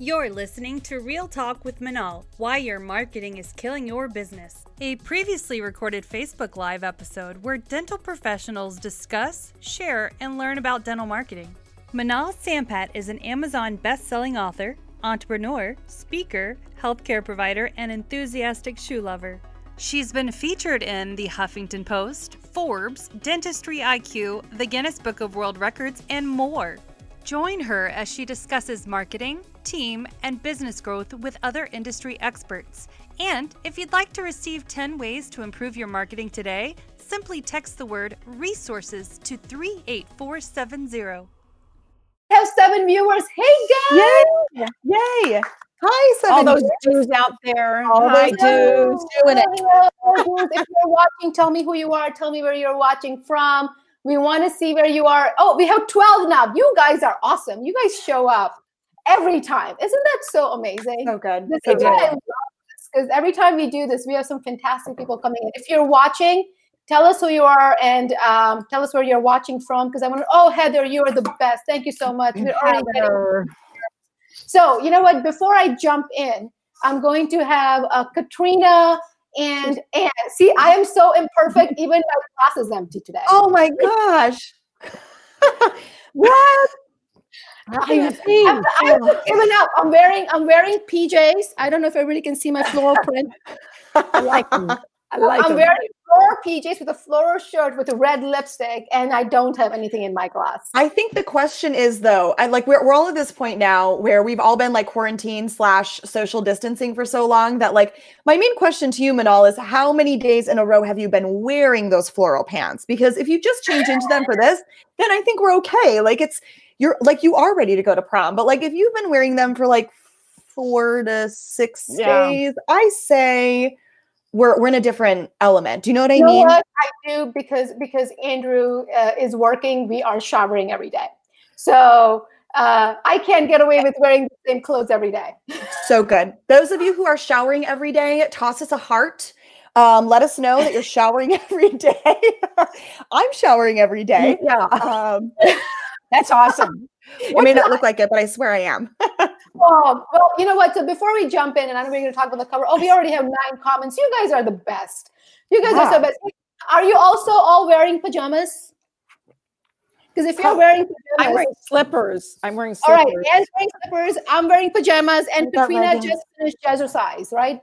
You're listening to Real Talk with Manal Why Your Marketing is Killing Your Business, a previously recorded Facebook Live episode where dental professionals discuss, share, and learn about dental marketing. Manal Sampat is an Amazon best selling author, entrepreneur, speaker, healthcare provider, and enthusiastic shoe lover. She's been featured in the Huffington Post, Forbes, Dentistry IQ, the Guinness Book of World Records, and more. Join her as she discusses marketing, team, and business growth with other industry experts. And if you'd like to receive 10 ways to improve your marketing today, simply text the word resources to 38470. have seven viewers. Hey guys! Yay! Yay! Hi, seven. All those dudes out there. All Hi, those dudes doing it. if you're watching, tell me who you are. Tell me where you're watching from. We want to see where you are. Oh, we have 12 now. You guys are awesome. You guys show up every time. Isn't that so amazing? So good. This so good. Because every time we do this, we have some fantastic people coming in. If you're watching, tell us who you are and um, tell us where you're watching from. Because I want to. Oh, Heather, you are the best. Thank you so much. We're already getting so, you know what? Before I jump in, I'm going to have uh, Katrina and and see. I am so imperfect. Even my class is empty today. Oh my gosh! what? I have oh given up. I'm wearing I'm wearing PJs. I don't know if everybody can see my floral print. I like them. I like I'm them. wearing floral PJs with a floral shirt with a red lipstick, and I don't have anything in my glass. I think the question is though, I like we're we're all at this point now where we've all been like quarantine slash social distancing for so long that like my main question to you, Manal, is how many days in a row have you been wearing those floral pants? Because if you just change into them for this, then I think we're okay. Like it's you're like you are ready to go to prom, but like if you've been wearing them for like four to six Yeah. days, I say we're we're in a different element. Do you know what I You mean? what? I do because because Andrew uh, is working. We are showering every day, so uh, I can't get away with wearing the same clothes every day. So good. Those of you who are showering every day, toss us a heart. Um, let us know that you're showering every day. I'm showering every day. Yeah, Um, that's awesome. it may not look like it, but I swear I am. Oh, well, you know what? So before we jump in, and I know we're going to talk about the cover. Oh, we already have nine comments. You guys are the best. You guys are so best. Are you also all wearing pajamas? Because if you're wearing pajamas, I'm wearing slippers. I'm wearing all slippers. right, Anne's wearing slippers. I'm wearing pajamas, and Katrina just finished jazzercise, right?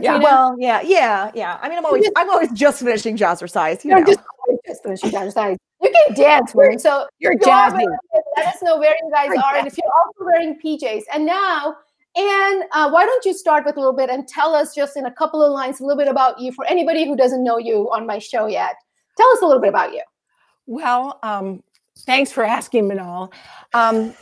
Yeah. Well, yeah, yeah, yeah. I mean, I'm always, I'm always just finishing jazzercise. You You're know. just, just finishing jazzercise. You can dance, woman. So You're if jazzy. Let us know where you guys You're are, and if you're also wearing PJs. And now, Anne, uh, why don't you start with a little bit and tell us just in a couple of lines a little bit about you for anybody who doesn't know you on my show yet. Tell us a little bit about you. Well, um, thanks for asking, Manal. Um,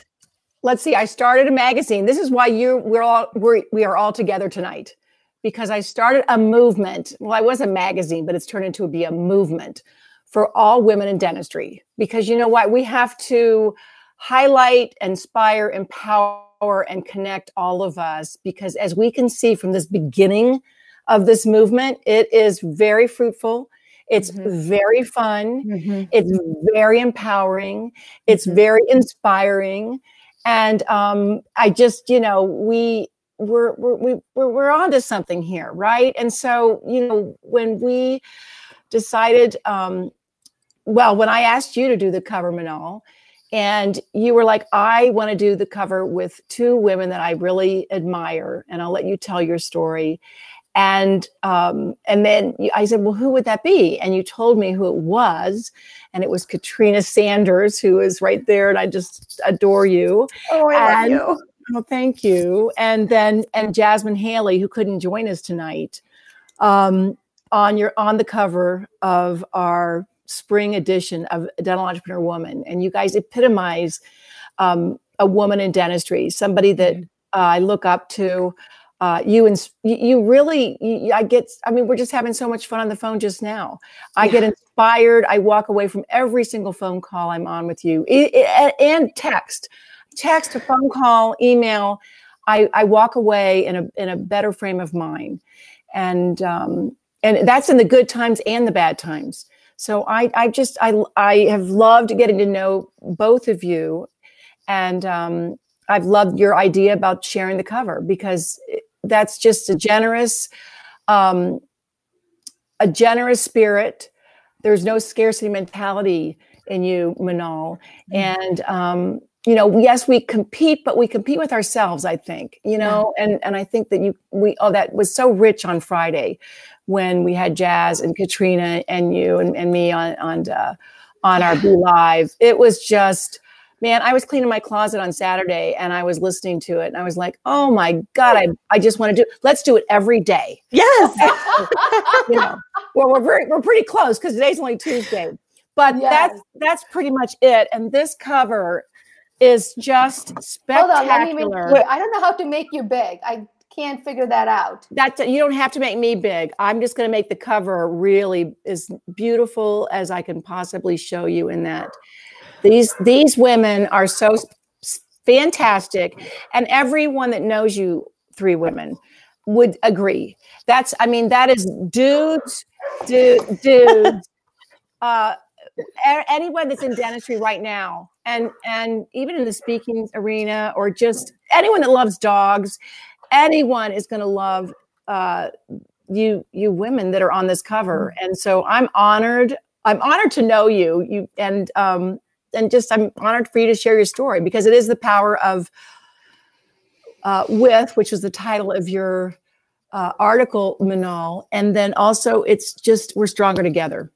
let's see. I started a magazine. This is why you we're all we're, we are all together tonight because I started a movement. Well, I was a magazine, but it's turned into be a movement for all women in dentistry. Because you know what? We have to highlight, inspire, empower, and connect all of us. Because as we can see from this beginning of this movement, it is very fruitful. It's Mhm. very fun. Mhm. It's very empowering. It's Mhm. very inspiring, and um, I just, you know, we we're we're we, we're we're onto something here, right? And so, you know, when we decided, um, well, when I asked you to do the cover, Manal, and you were like, I want to do the cover with two women that I really admire, and I'll let you tell your story. And um, and then I said, well, who would that be? And you told me who it was, and it was Katrina Sanders, who is right there, and I just adore you. Oh, I And- love you. Oh, thank you. And then and Jasmine Haley, who couldn't join us tonight, um, on your on the cover of our spring edition of Dental Entrepreneur Woman, and you guys epitomize um, a woman in dentistry, somebody that uh, I look up to. Uh, you and you, really, you, I get. I mean, we're just having so much fun on the phone just now. I get inspired. I walk away from every single phone call I'm on with you, I- I- and text text, a phone call, email, I, I walk away in a in a better frame of mind, and um, and that's in the good times and the bad times. So I I just I I have loved getting to know both of you, and um, I've loved your idea about sharing the cover because that's just a generous, um, a generous spirit. There's no scarcity mentality in you, Manal, mm-hmm. and um, you know, yes, we compete, but we compete with ourselves. I think, you know, yeah. and and I think that you we oh that was so rich on Friday when we had Jazz and Katrina and you and, and me on on uh, on our BeLive. It was just man, I was cleaning my closet on Saturday and I was listening to it and I was like, oh my God, I, I just want to do let's do it every day. Yes. you know, well, we're very we're pretty close because today's only Tuesday. But yes. that's that's pretty much it. And this cover is just spectacular. Hold on, let me wait, I don't know how to make you big. I can't figure that out. That you don't have to make me big. I'm just going to make the cover really as beautiful as I can possibly show you in that. These these women are so fantastic, and everyone that knows you, three women, would agree. That's I mean that is dudes, dude, dudes. uh, anyone that's in dentistry right now and and even in the speaking arena or just anyone that loves dogs anyone is going to love uh, you you women that are on this cover mm-hmm. and so i'm honored i'm honored to know you you and um and just i'm honored for you to share your story because it is the power of uh, with which is the title of your uh, article manal and then also it's just we're stronger together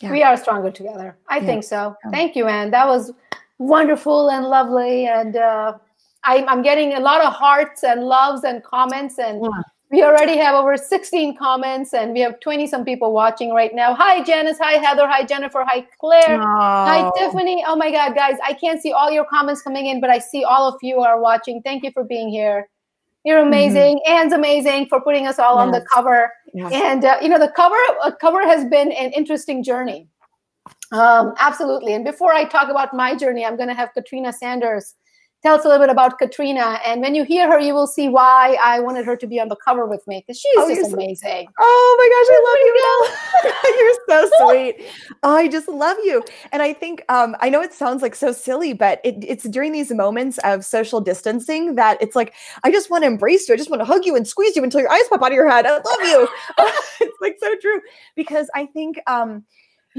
yeah. we are stronger together i yeah. think so yeah. thank you anne that was wonderful and lovely and uh, I'm, I'm getting a lot of hearts and loves and comments and yeah. we already have over 16 comments and we have 20 some people watching right now hi janice hi heather hi jennifer hi claire oh. hi tiffany oh my god guys i can't see all your comments coming in but i see all of you are watching thank you for being here you're mm-hmm. amazing mm-hmm. anne's amazing for putting us all yes. on the cover yes. and uh, you know the cover uh, cover has been an interesting journey um, absolutely and before i talk about my journey i'm going to have katrina sanders tell us a little bit about Katrina. And when you hear her, you will see why I wanted her to be on the cover with me because she's oh, just amazing. So, oh my gosh, I love you. you're so sweet. Oh, I just love you. And I think um, I know it sounds like so silly, but it, it's during these moments of social distancing that it's like I just want to embrace you. I just want to hug you and squeeze you until your eyes pop out of your head. I love you. it's like so true because I think. Um,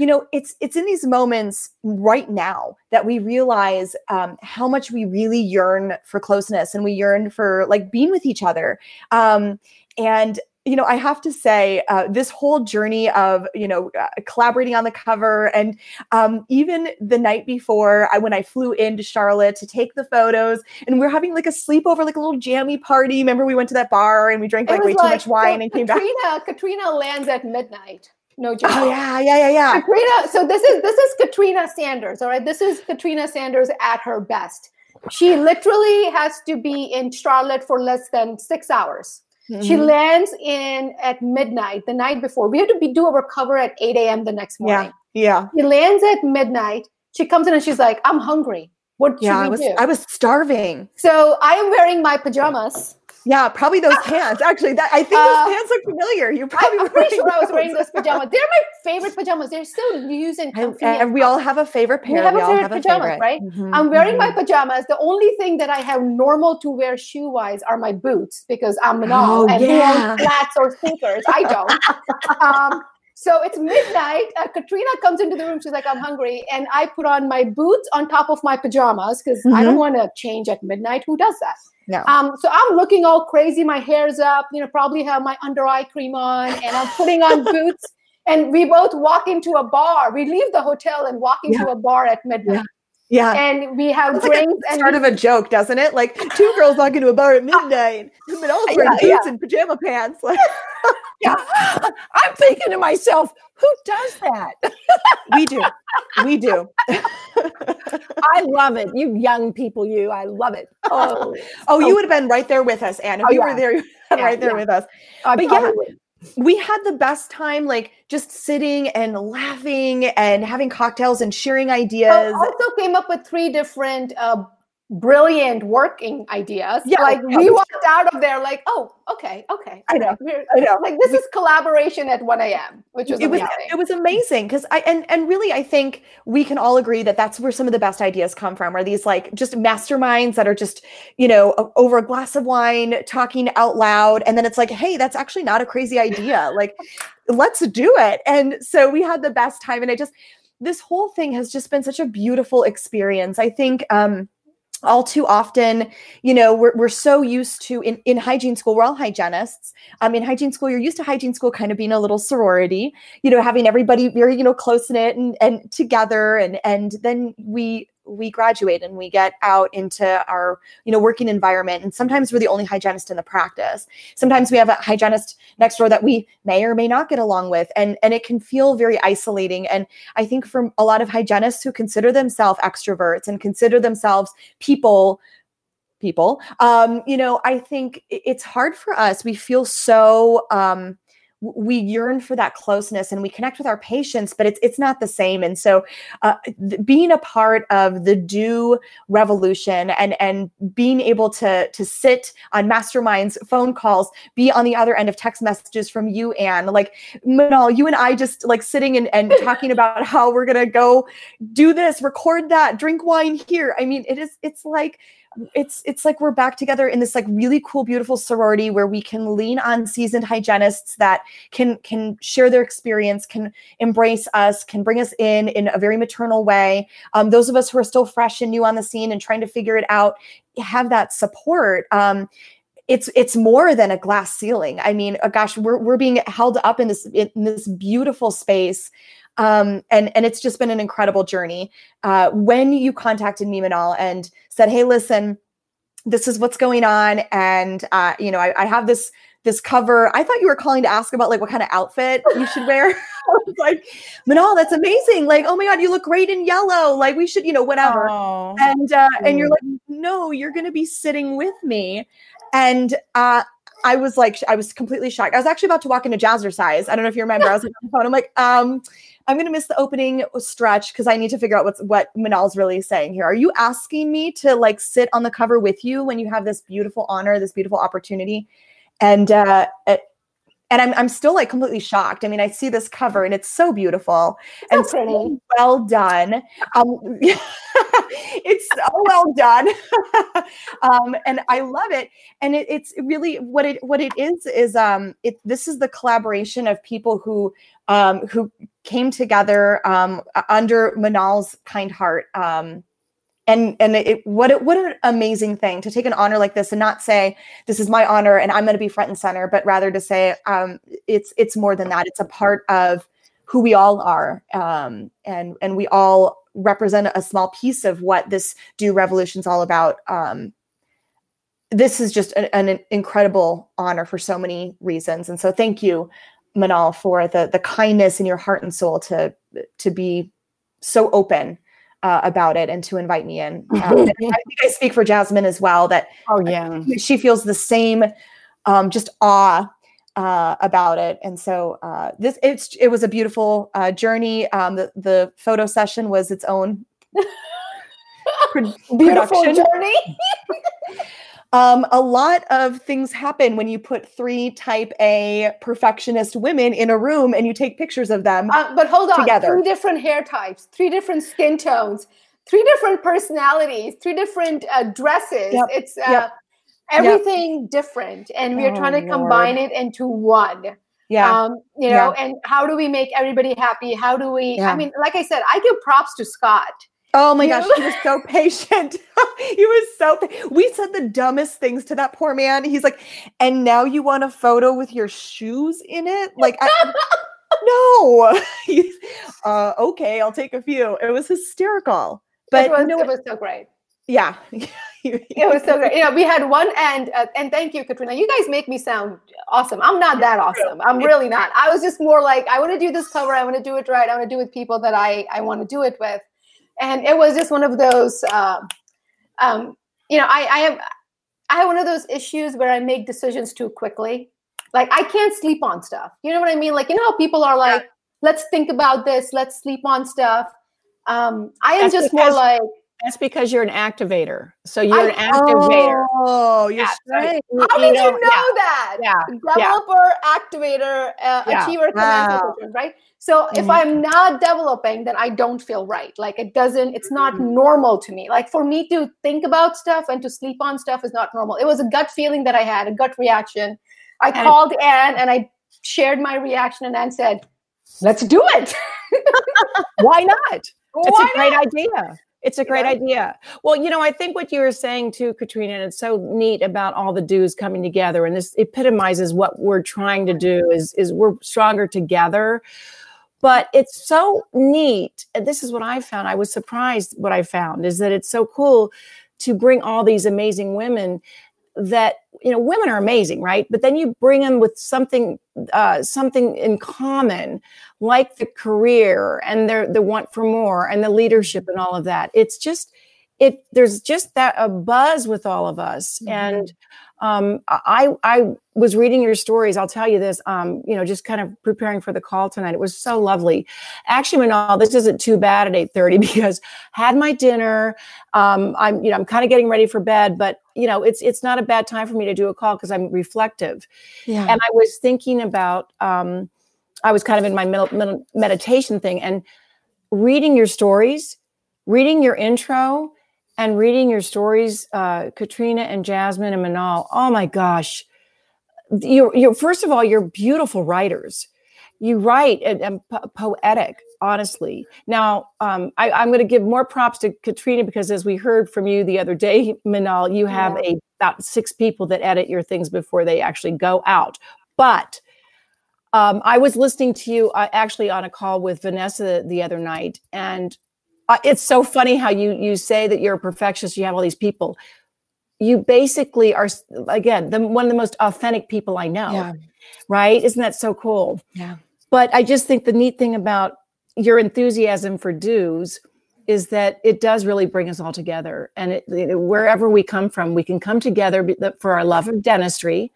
you know it's it's in these moments right now that we realize um, how much we really yearn for closeness and we yearn for like being with each other. Um, and you know i have to say uh, this whole journey of you know uh, collaborating on the cover and um, even the night before I, when i flew into charlotte to take the photos and we are having like a sleepover like a little jammy party. Remember we went to that bar and we drank like way like, too much wine so and came katrina, back katrina lands at midnight no joke. Oh yeah, yeah, yeah, yeah. Katrina. So this is this is Katrina Sanders. All right, this is Katrina Sanders at her best. She literally has to be in Charlotte for less than six hours. Mm-hmm. She lands in at midnight the night before. We have to be do our cover at 8 a.m. the next morning. Yeah. Yeah. She lands at midnight. She comes in and she's like, I'm hungry. What yeah, I was do? I was starving. So I am wearing my pajamas yeah, probably those pants. Actually, that I think those uh, pants look familiar. You probably I, am pretty sure those. I was wearing those pajamas. They're my favorite pajamas. They're so loose and comfy. And, and we all have a favorite pair. We have we a favorite have pajamas, a favorite. right? Mm-hmm, I'm wearing mm-hmm. my pajamas. The only thing that I have normal to wear shoe wise are my boots because I'm an oh, and yeah. flats or sneakers. I don't. um, so it's midnight. Uh, Katrina comes into the room. She's like, I'm hungry. And I put on my boots on top of my pajamas because mm-hmm. I don't want to change at midnight. Who does that? No. Um, so I'm looking all crazy. My hair's up, you know, probably have my under eye cream on, and I'm putting on boots. And we both walk into a bar. We leave the hotel and walk into yeah. a bar at midnight. Yeah. And we have That's drinks. Like and of a joke, doesn't it? Like two girls walk into a bar at midnight. And all wearing yeah, boots yeah. and pajama pants. Like yeah. I'm thinking to myself, who does that? we do. We do. I love it. You young people, you. I love it. Oh, oh, you oh. would have been right there with us, Anne. If oh, you yeah. were there, you yeah, right there with us. But probably. yeah, we had the best time, like just sitting and laughing and having cocktails and sharing ideas. I also came up with three different uh, brilliant working ideas. Yeah, like yeah, we we walked out of there like, oh, okay, okay. I know, We're- I know. Like this is collaboration at 1 a.m., which was it was amazing. it was amazing because I and and really I think we can all agree that that's where some of the best ideas come from are these like just masterminds that are just you know over a glass of wine talking out loud and then it's like hey that's actually not a crazy idea like let's do it and so we had the best time and I just this whole thing has just been such a beautiful experience I think um all too often you know we're, we're so used to in, in hygiene school we're all hygienists. Um, in hygiene school you're used to hygiene school kind of being a little sorority you know having everybody very you know close knit and and together and and then we we graduate and we get out into our you know working environment. And sometimes we're the only hygienist in the practice. Sometimes we have a hygienist next door that we may or may not get along with. And and it can feel very isolating. And i think for a lot of hygienists who consider themselves extroverts and consider themselves people people um you know i think it's hard for us. We feel so um we yearn for that closeness and we connect with our patients but it's it's not the same. And so uh, th- being a part of the DEW revolution and and being able to to sit on masterminds phone calls be on the other end of text messages from you Anne like Manal you and I just like sitting and, and talking about how we're gonna go do this record that drink wine here. I mean it is it's like it's it's like we're back together in this like really cool beautiful sorority where we can lean on seasoned hygienists that can can share their experience can embrace us can bring us in in a very maternal way. Um, those of us who are still fresh and new on the scene and trying to figure it out have that support. Um, it's it's more than a glass ceiling. I mean uh, gosh we're, we're being held up in this in this beautiful space um, and and it's just been an incredible journey. Uh, when you contacted me, Manal, and said, "Hey, listen, this is what's going on," and uh, you know, I, I have this this cover. I thought you were calling to ask about like what kind of outfit you should wear. I was like, Manal, that's amazing! Like, oh my god, you look great in yellow. Like, we should, you know, whatever. Oh. And uh, and you're like, no, you're gonna be sitting with me, and uh, I was like, I was completely shocked. I was actually about to walk into Jazzercise. I don't know if you remember. I was like on the phone. I'm like, um, I'm gonna miss the opening stretch because I need to figure out what's what Manal's really saying here. Are you asking me to like sit on the cover with you when you have this beautiful honor, this beautiful opportunity? And uh, it- and I'm I'm still like completely shocked. I mean, I see this cover and it's so beautiful and so pretty. well done. Um, it's so well done, um, and I love it. And it, it's really what it what it is is um it this is the collaboration of people who um who came together um under Manal's kind heart. Um, and and it what it, what an amazing thing to take an honor like this and not say this is my honor and I'm going to be front and center, but rather to say um, it's it's more than that. It's a part of who we all are, um, and and we all represent a small piece of what this DEW revolution's all about. Um, this is just an, an incredible honor for so many reasons, and so thank you, Manal, for the the kindness in your heart and soul to to be so open uh, about it and to invite me in. Um, I think I speak for Jasmine as well that Oh yeah. she feels the same um, just awe uh, about it. And so uh, this it's it was a beautiful uh, journey. Um, the the photo session was its own pro- Beautiful production. journey. Um, a lot of things happen when you put three type A perfectionist women in a room and you take pictures of them. Uh, but hold on, Together. three different hair types, three different skin tones, three different personalities, three different uh, dresses. Yep, It's uh, yep, everything different, and we are Oh, trying to Lord. combine it into one. yeah. Um, you know, and how do we make everybody happy? How do we? Yeah. I mean, like I said, I give props to Scott. Oh my You- gosh, he was so patient. he was so. pa- We said the dumbest things to that poor man. He's like, and now you want a photo with your shoes in it? Like, I, no. Uh, okay, I'll take a few. It was hysterical. But it was, no, it was so great. yeah, It was so great. You know, we had one end, uh, and thank you, Katrina. You guys make me sound awesome. I'm not that awesome. I'm really not. I was just more like, I want to do this cover. I want to do it right. I want to do it with people that I I want to do it with, and it was just one of those. Um, um, you know, I I have I have one of those issues where I make decisions too quickly. Like I can't sleep on stuff. You know what I mean? Like you know how people are like, let's think about this. Let's sleep on stuff. Um, I am As- just more like That's because you're an activator. So you're an activator. Oh, you're Yeah, straight. How did you know yeah, that? Yeah. Developer, activator, uh, achiever, Wow. right? So if Mhm. I'm not developing, then I don't feel right. Like it doesn't, it's not Mm-hmm. normal to me. Like for me to think about stuff and to sleep on stuff is not normal. It was a gut feeling that I had, a gut reaction. I And- called Anne and I shared my reaction, and Anne said, "Let's do it." Why not? It's Why a great not? idea. It's a great Yeah. idea. Well, you know, I think what you were saying too, Katrina, and it's so neat about all the DEWs coming together, and this epitomizes what we're trying to do is is we're stronger together. But it's so neat. And this is what I found. I was surprised what I found is that it's so cool to bring all these amazing women that you know women are amazing right? But then you bring them with something uh, something in common like the career and their the want for more and the leadership and all of that. It's just it there's just that a buzz with all of us. And um, I I was reading your stories. I'll tell you this. Um, you know, just kind of preparing for the call tonight. It was so lovely. Actually, Manal, this isn't too bad at eight thirty because had my dinner. Um, I'm you know I'm kind of getting ready for bed, but you know it's it's not a bad time for me to do a call because I'm reflective. Yeah. And I was thinking about. Um, I was kind of in my middle, middle meditation thing and reading your stories, reading your intro, and reading your stories, uh, Katrina and Jasmine and Manal. Oh my gosh, you're, you're first of all, you're beautiful writers. You write and, and po- poetic, honestly. Now, um, I, I'm going to give more props to Katrina because, as we heard from you the other day, Manal, you have a about six people that edit your things before they actually go out. But um, I was listening to you uh, actually on a call with Vanessa the other night, and uh, it's so funny how you you say that you're a perfectionist. You have all these people. You basically are again the one of the most authentic people I know. Yeah. Right? Isn't that so cool? Yeah. But I just think the neat thing about your enthusiasm for dues is that it does really bring us all together. And it, it- wherever we come from, we can come together for our love of dentistry,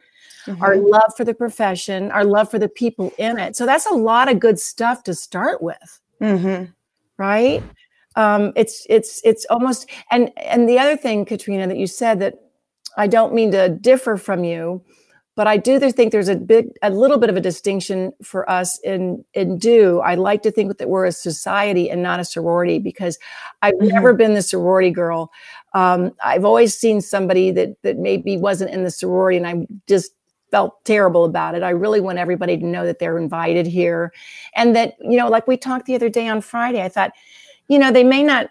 our Mhm. love for the profession, our love for the people in it. So that's a lot of good stuff to start with, Mhm. right? Um, it's it's it's almost and and the other thing, Katrina, that you said that I don't mean to differ from you, but I do think there's a big a little bit of a distinction for us in in DEW. I like to think that we're a society and not a sorority because I've Mhm. never been the sorority girl. Um, I've always seen somebody that that maybe wasn't in the sorority, and I just felt terrible about it. I really want everybody to know that they're invited here, and that you know, like we talked the other day on Friday. I thought, you know, they may not.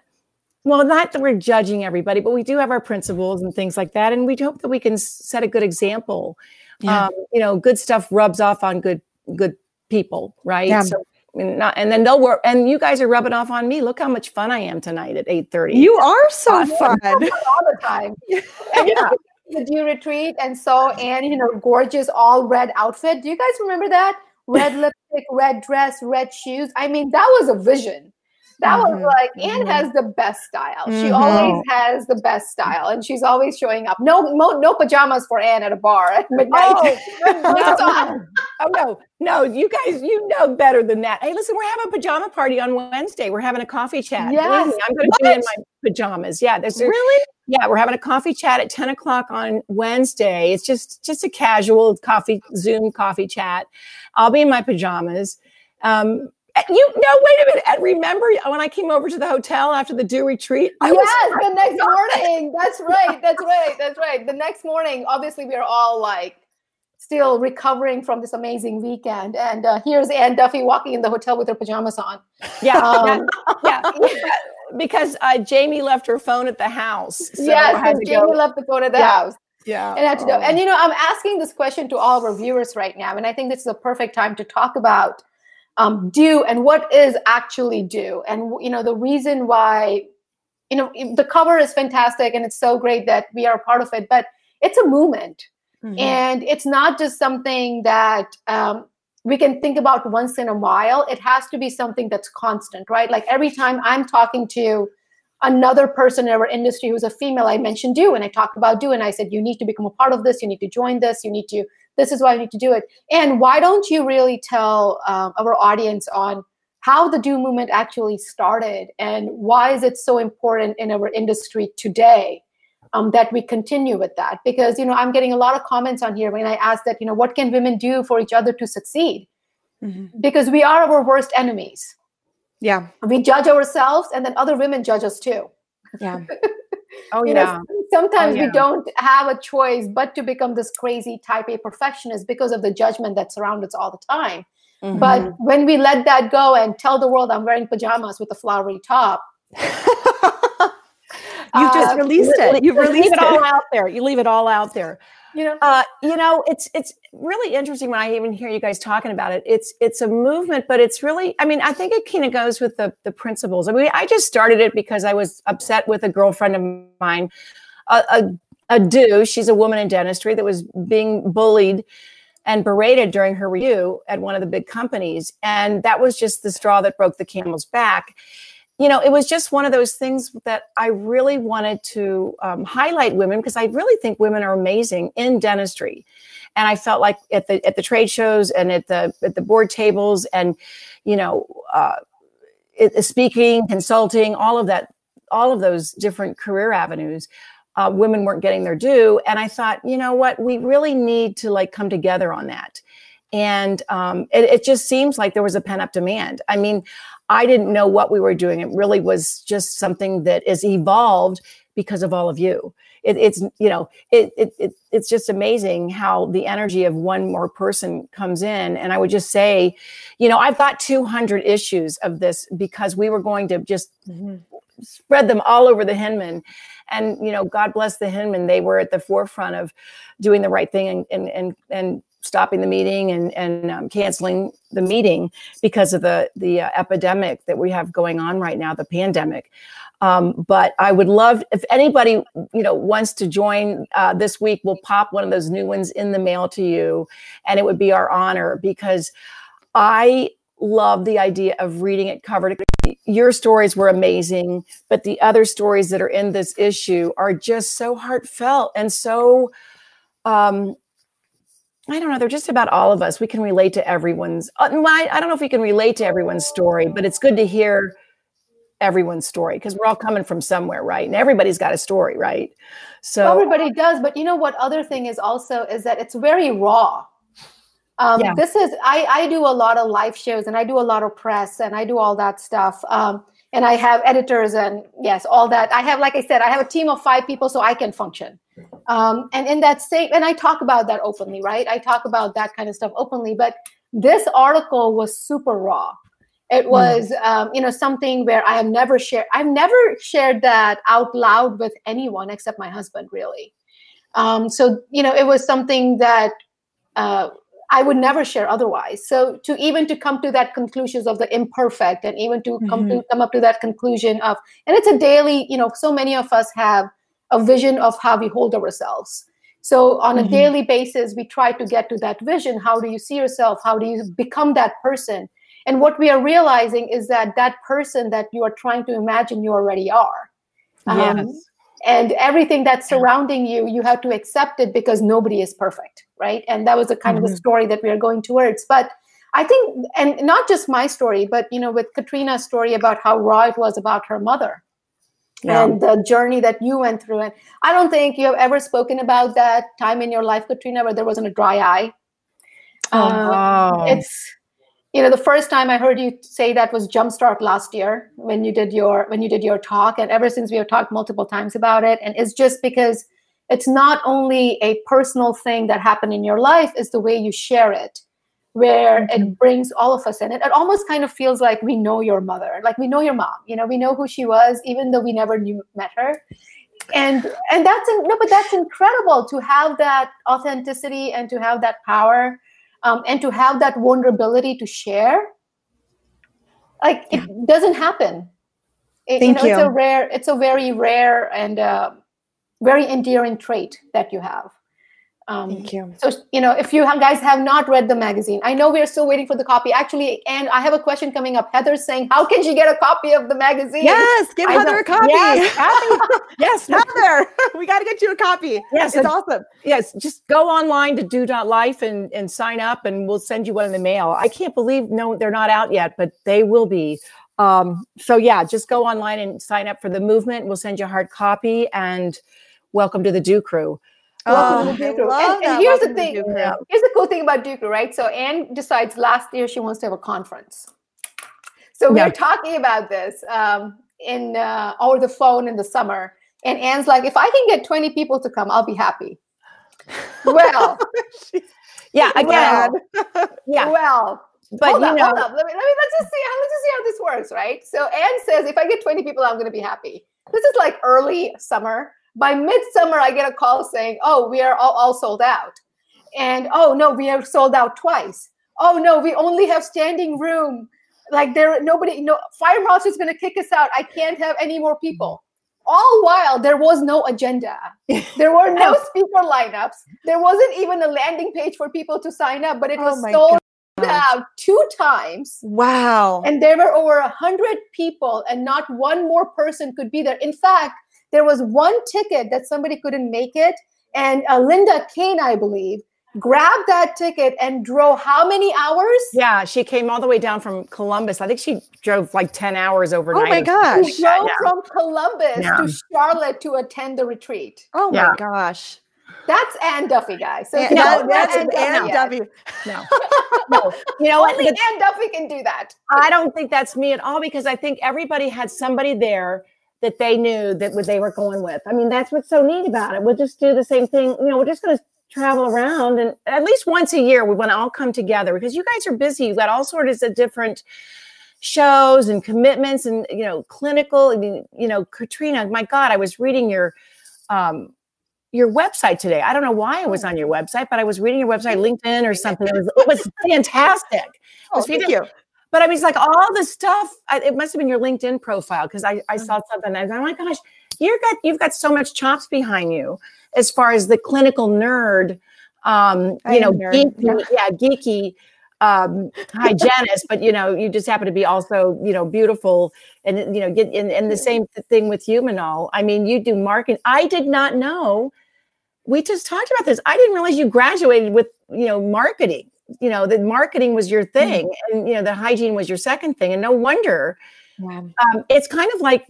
Well, not that we're judging everybody, but we do have our principles and things like that, and we hope that we can set a good example. Yeah. Um, you know, good stuff rubs off on good good people, right? Yeah. So, and, not, and then they'll work. And you guys are rubbing off on me. Look how much fun I am tonight at eight thirty. You are so fun. all the time. And you know, the dew retreat and so Anne, you know, gorgeous all red outfit. Do you guys remember that? Red lipstick, red dress, red shoes. I mean, that was a vision. That was Mhm, like Anne mhm. has the best style. She Mhm. always has the best style, and she's always showing up. No, no, no pajamas for Anne at a bar at midnight. Oh, no, no. oh no, no, you guys, you know better than that. Hey, listen, we're having a pajama party on Wednesday. We're having a coffee chat. Yes. I'm going to be in my pajamas. Yeah, there's Really? yeah, we're having a coffee chat at 10 o'clock on Wednesday. It's just just a casual coffee Zoom coffee chat. I'll be in my pajamas. Um, you no, wait a minute. And remember when I came over to the hotel after the dew retreat? I was yes, the next morning. That's right. That's right. That's right. The next morning, obviously, we are all like still recovering from this amazing weekend. And uh, here's Anne Duffy walking in the hotel with her pajamas on. yeah, Um, yeah, yeah. because uh, Jamie left her phone at the house. So yes, Jamie go- left the phone at the Yeah. house. Yeah. And I had to do. Oh. And you know, I'm asking this question to all of our viewers right now, and I think this is a perfect time to talk about um, DEW and what is actually DEW, and you know, the reason why. You know, the cover is fantastic, and it's so great that we are a part of it. But it's a movement, Mhm. and it's not just something that um, we can think about once in a while. It has to be something that's constant, right? Like every time I'm talking to another person in our industry who's a female, I mentioned DEW, and I talked about DEW, and I said, you need to become a part of this. You need to join this. You need to. This is why you need to do it. And why don't you really tell um, our audience on how the DEW movement actually started and why is it so important in our industry today um, that we continue with that? Because you know i'm getting a lot of comments on here when i ask that you know what can women do for each other to succeed? Mm-hmm. because we are our worst enemies. Yeah. We judge ourselves and then other women judge us too. Yeah oh yeah know, sometimes oh, yeah. we don't have a choice but to become this crazy type a perfectionist because of the judgment that surrounds us all the time Mm-hmm. But when we let that go and tell the world I'm wearing pajamas with a flowery top, You've just uh, released it. You've released leave it all out there. You leave it all out there. You know, uh, you know, it's it's really interesting when I even hear you guys talking about it. It's it's a movement, but it's really, I mean, I think it kind of goes with the the principles. I mean, I just started it because I was upset with a girlfriend of mine, a, a, a DEW. She's a woman in dentistry that was being bullied and berated during her review at one of the big companies. And that was just the straw that broke the camel's back. You know, it was just one of those things that I really wanted to um, highlight women because I really think women are amazing in dentistry. And I felt like at the at the trade shows and at the at the board tables and you know uh, speaking, consulting, all of that, all of those different career avenues uh, women weren't getting their due. And I thought, you know what, we really need to like come together on that. And um, it, it just seems like there was a pent up demand. I mean, I didn't know what we were doing. It really was just something that is evolved because of all of you. It, it's you know it, it, it it's just amazing how the energy of one more person comes in. And I would just say, you know, I've got 200 issues of this because we were going to just mm-hmm. spread them all over the Hinman and you know god bless the Hinman they were at the forefront of doing the right thing and and and, and stopping the meeting and and um, canceling the meeting because of the the uh, epidemic that we have going on right now the pandemic um, but I would love if anybody you know wants to join uh, this week. We'll pop one of those new ones in the mail to you, and it would be our honor because I love the idea of reading it cover to your stories were amazing, but the other stories that are in this issue are just so heartfelt and so um I don't know, they're just about all of us. We can relate to everyone's uh, I don't know if we can relate to everyone's story, but it's good to hear everyone's story because we're all coming from somewhere, right? And everybody's got a story, right? So everybody does, but you know what other thing is also is that it's very raw um, yeah. This is I I do a lot of live shows and I do a lot of press and I do all that stuff. Um, and I have editors and yes, all that. I have, like I said, I have a team of five people so I can function. Um, and in that state, and I talk about that openly, right? I talk about that kind of stuff openly. But this article was super raw. It hmm. was, mm. um, you know, something where I have never shared. I've never shared that out loud with anyone except my husband, really. Um, so, you know, it was something that uh, I would never share otherwise. So to even to come to that conclusions of the imperfect and even to come mm-hmm. to come up to that conclusion of and it's a daily, you know, so many of us have a vision of how we hold ourselves. So on a mm-hmm. daily basis, we try to get to that vision. How do you see yourself? How do you become that person? And what we are realizing is that that person that you are trying to imagine you already are. Yes. Um, and everything that's surrounding you you have to accept it because nobody is perfect right and that was a kind mm-hmm. of a story that we are going towards but i think and not just my story but you know with katrina's story about how raw it was about her mother yeah. and the journey that you went through and i don't think you have ever spoken about that time in your life katrina where there wasn't a dry eye oh, um, wow. it's you know the first time i heard you say that was jumpstart last year when you did your when you did your talk and ever since we have talked multiple times about it and it's just because it's not only a personal thing that happened in your life is the way you share it where mm-hmm. it brings all of us in. It it almost kind of feels like we know your mother like we know your mom you know we know who she was even though we never knew met her. And and that's no but that's incredible to have that authenticity and to have that power um, and to have that vulnerability to share. Like it doesn't happen. It, Thank you know you. it's a rare it's a very rare and uh, very endearing trait that you have Um, Thank you. so you know, if you guys have not read the magazine, I know we are still waiting for the copy. Actually, and I have a question coming up. Heather's saying, "How can she get a copy of the magazine?" Yes, give I Heather a copy. Yes, copy. yes, Heather, we got to get you a copy. Yes, it's awesome. yes. Just go online to dew.life and, and sign up, and we'll send you one in the mail. I can't believe no, they're not out yet, but they will be. Um, so yeah, just go online and sign up for the movement. We'll send you a hard copy, and welcome to the DEW Crew. Welcome Oh, to Crew. And- and here's the Welcome to thing. Crew. Here's the cool thing about Duke, right? So Anne decides last year she wants to have a conference. So we Yeah. are talking about this um, in uh, over the phone in the summer, and Anne's like, "If I can get 20 people to come, I'll be happy." Well, Yeah, again, well, yeah. well. But hold you up, know, hold up. Let me, let me let's just see how let's just see how this works, right? So Anne says, if I get 20 people, I'm gonna be happy. This is like early summer. By midsummer, I get a call saying, Oh, we are all, all sold out. And oh no, we are sold out twice. Oh no, we only have standing room. Like there nobody, no Fire Mouse is gonna kick us out. I can't have any more people. All while there was no agenda. There were no speaker lineups. There wasn't even a landing page for people to sign up, but it Oh was my sold gosh. out two times Wow. and there were over a hundred people and not one more person could be there in fact there was one ticket that somebody couldn't make it and uh, linda kane i believe grabbed that ticket and drove how many hours yeah, she came all the way down from Columbus. I think she drove like 10 hours overnight. oh my gosh. Yeah, drove yeah. from columbus Yeah. to charlotte to attend the retreat Oh my gosh. that's anne duffy guys so Yeah, no, don't that's Anne Duffy Ann yet, Duffy. No, no. You know what? only The- anne duffy can do that I don't think that's me at all because I think everybody had somebody there that they knew that what they were going with. I mean, that's what's so neat about it. We'll just do the same thing. You know, we're just going to travel around and at least once a year we want to all come together because you guys are busy. You've got all sorts of different shows and commitments and you know clinical. I mean, you know, Katrina, my God, I was reading your um your website today. I don't know why I was on your website, but I was reading your website, LinkedIn or something. It was, it was fantastic. Oh, Was thank you. But I mean, it's like all the stuff. I, it must have been your LinkedIn profile because I, I saw something. And I was, like, oh my gosh, you got you've got so much chops behind you as far as the clinical nerd. Um, you know, geeky, yeah, geeky um, hygienist. but you know, you just happen to be also you know beautiful and you know get and, and the same thing with Humanol. I mean, you do marketing. I did not know. We just talked about this. I didn't realize you graduated with you know marketing you know the marketing was your thing and you know the hygiene was your second thing and no wonder Wow. um, it's kind of like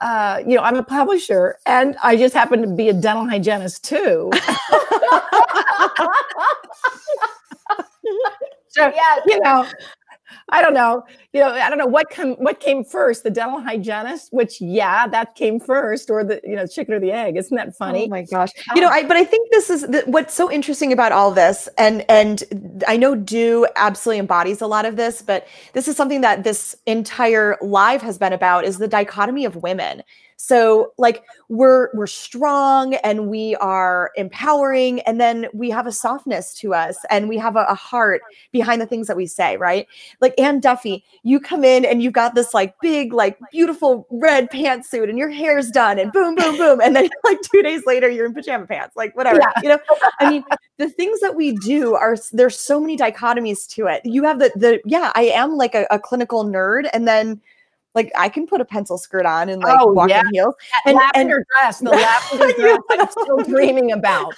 uh, you know i'm a publisher and i just happen to be a dental hygienist too. So yeah you know i don't know you know i don't know what come what came first the dental hygienist which yeah that came first or the you know chicken or the egg isn't that funny Oh my gosh. You um, know, I but I think this is the, what's so interesting about all this, and and I know DEW absolutely embodies a lot of this, but this is something that this entire live has been about is the dichotomy of women. So like we're we're strong and we are empowering, and then we have a softness to us, and we have a, a heart behind the things that we say, right? Like Anne Duffy, you come in and you've got this like big, like beautiful red pantsuit, and your hair's done, and boom, boom, boom, and then like two days later you're in pajama pants, like whatever. Yeah. You know, I mean, the things that we do are there's so many dichotomies to it. You have the the yeah, I am like a, a clinical nerd, and then like I can put a pencil skirt on and like Oh, walk yeah. in heels. That and- dress the lavender dress i'm still dreaming about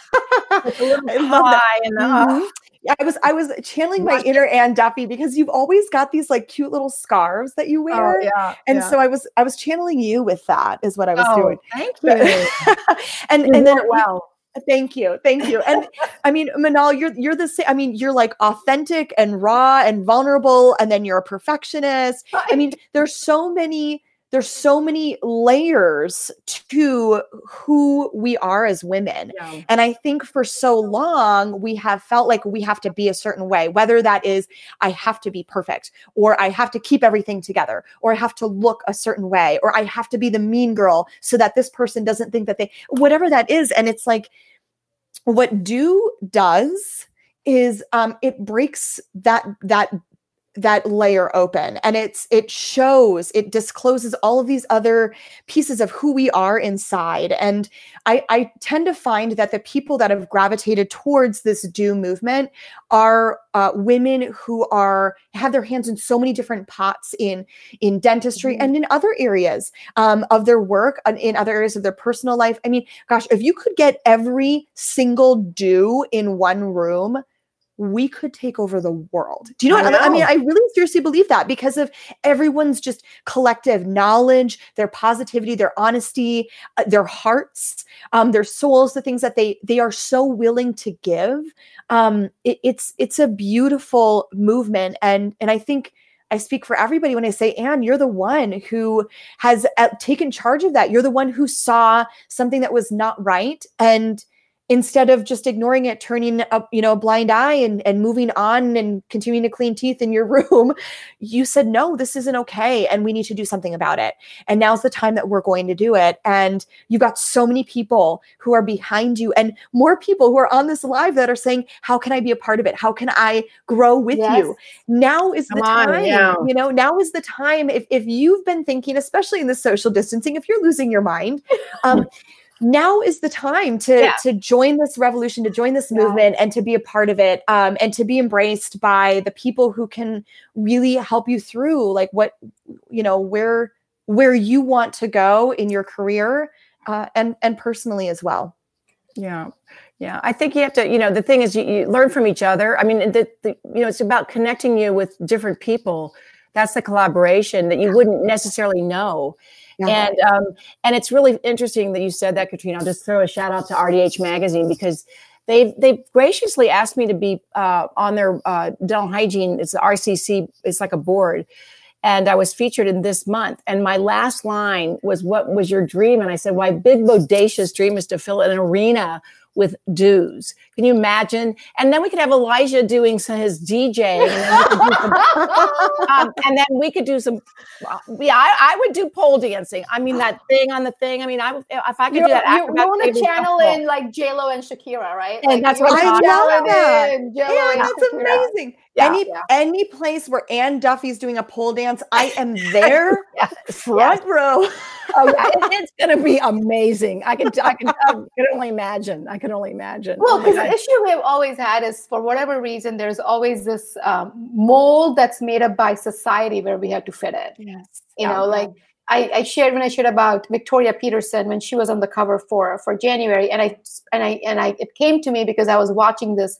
With the I love that. and the, Mhm. Yeah, I was I was channeling my inner Anne Duffy because you've always got these like cute little scarves that you wear. oh yeah And yeah. so I was I was channeling you with that is what I was oh, doing. thank you and You and then well Thank you, thank you. And I mean, Manal, you're you're the same. I mean, you're like authentic and raw and vulnerable, and then you're a perfectionist. I mean, there's so many there's so many layers to who we are as women. Yeah. And I think for so long, we have felt like we have to be a certain way, whether that is, I have to be perfect, or I have to keep everything together, or I have to look a certain way, or I have to be the mean girl so that this person doesn't think that they, whatever that is. And it's like, what DEW does is um, it breaks that, that, that layer open. And it's it shows it discloses all of these other pieces of who we are inside. And i i tend to find that the people that have gravitated towards this DEW movement are uh, women who are have their hands in so many different pots in in dentistry mm-hmm. and in other areas um, of their work uh, in other areas of their personal life. I mean gosh if you could get every single DEW in one room we could take over the world. Do you know I what know. I mean? I really seriously believe that because of everyone's just collective knowledge, their positivity, their honesty, uh, their hearts, um, their souls, the things that they they are so willing to give. Um, it, it's it's a beautiful movement, and and I think. I speak for everybody when I say, Anne, you're the one who has uh, taken charge of that. You're the one who saw something that was not right and instead of just ignoring it turning a you know a blind eye and, and moving on and continuing to clean teeth in your room you said no this isn't okay and we need to do something about it. And now's the time that we're going to do it. And you've got so many people who are behind you and more people who are on this live that are saying how can i be a part of it? How can i grow with yes. you now is Come the time you know now is the time. If, if you've been thinking especially in the social distancing if you're losing your mind um, now is the time to yeah. to join this revolution to join this movement yeah. and to be a part of it um, and to be embraced by the people who can really help you through like what you know where where you want to go in your career uh, and and personally as well. Yeah. Yeah. I think you have to you know the thing is you, you learn from each other. I mean the, the you know it's about connecting you with different people. That's the collaboration that you wouldn't necessarily know yeah. And um, and it's really interesting that you said that, Katrina. I'll just throw a shout out to RDH Magazine because they've they've graciously asked me to be uh, on their uh, dental hygiene. It's the RCC. It's like a board. And I was featured in this month. And my last line was, "What was your dream?" And I said, "My big bodacious dream is to fill an arena with DEWs. Can you imagine? And then we could have Elijah doing some, his DJ, and then, some, um, and then we could do some. Uh, yeah, I, I, would do pole dancing. I mean that thing on the thing. I mean, I if I could you're, do that. You, want to channel in like J Lo and Shakira, right? And like, that's what I love that. Yeah, that's amazing. Yeah, any yeah. any place where Anne Duffy's doing a pole dance, I am there, yes, front yes. row. oh yeah, it's going to be amazing. I can I can I can only imagine. I can only imagine. Well, because oh the issue we've always had is for whatever reason, there's always this um, mold that's made up by society where we have to fit it. Yes, you know, like. I, I, shared when I shared about Victoria Peterson when she was on the cover for for January, and I and I and I it came to me because I was watching this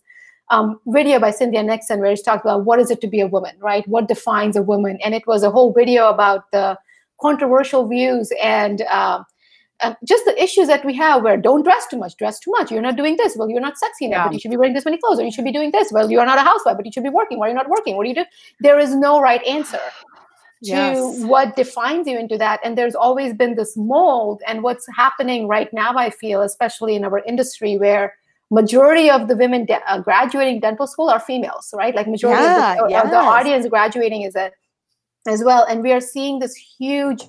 um, video by Cynthia Nixon where she talked about what is it to be a woman, right? What defines a woman? And it was a whole video about the controversial views and uh, just the issues that we have where don't dress too much, dress too much. You're not doing this. Well, you're not sexy enough, yeah. but you should be wearing this many clothes, or you should be doing this. Well, you're not a housewife, but you should be working. Why are you not working? What do you do? There is no right answer to yes. what defines you into that. And there's always been this mold. And what's happening right now, I feel, especially in our industry, where majority of the women de- uh, graduating dental school are females right like majority yeah, of, the, yes. of, the, audience graduating is a as well and we are seeing this huge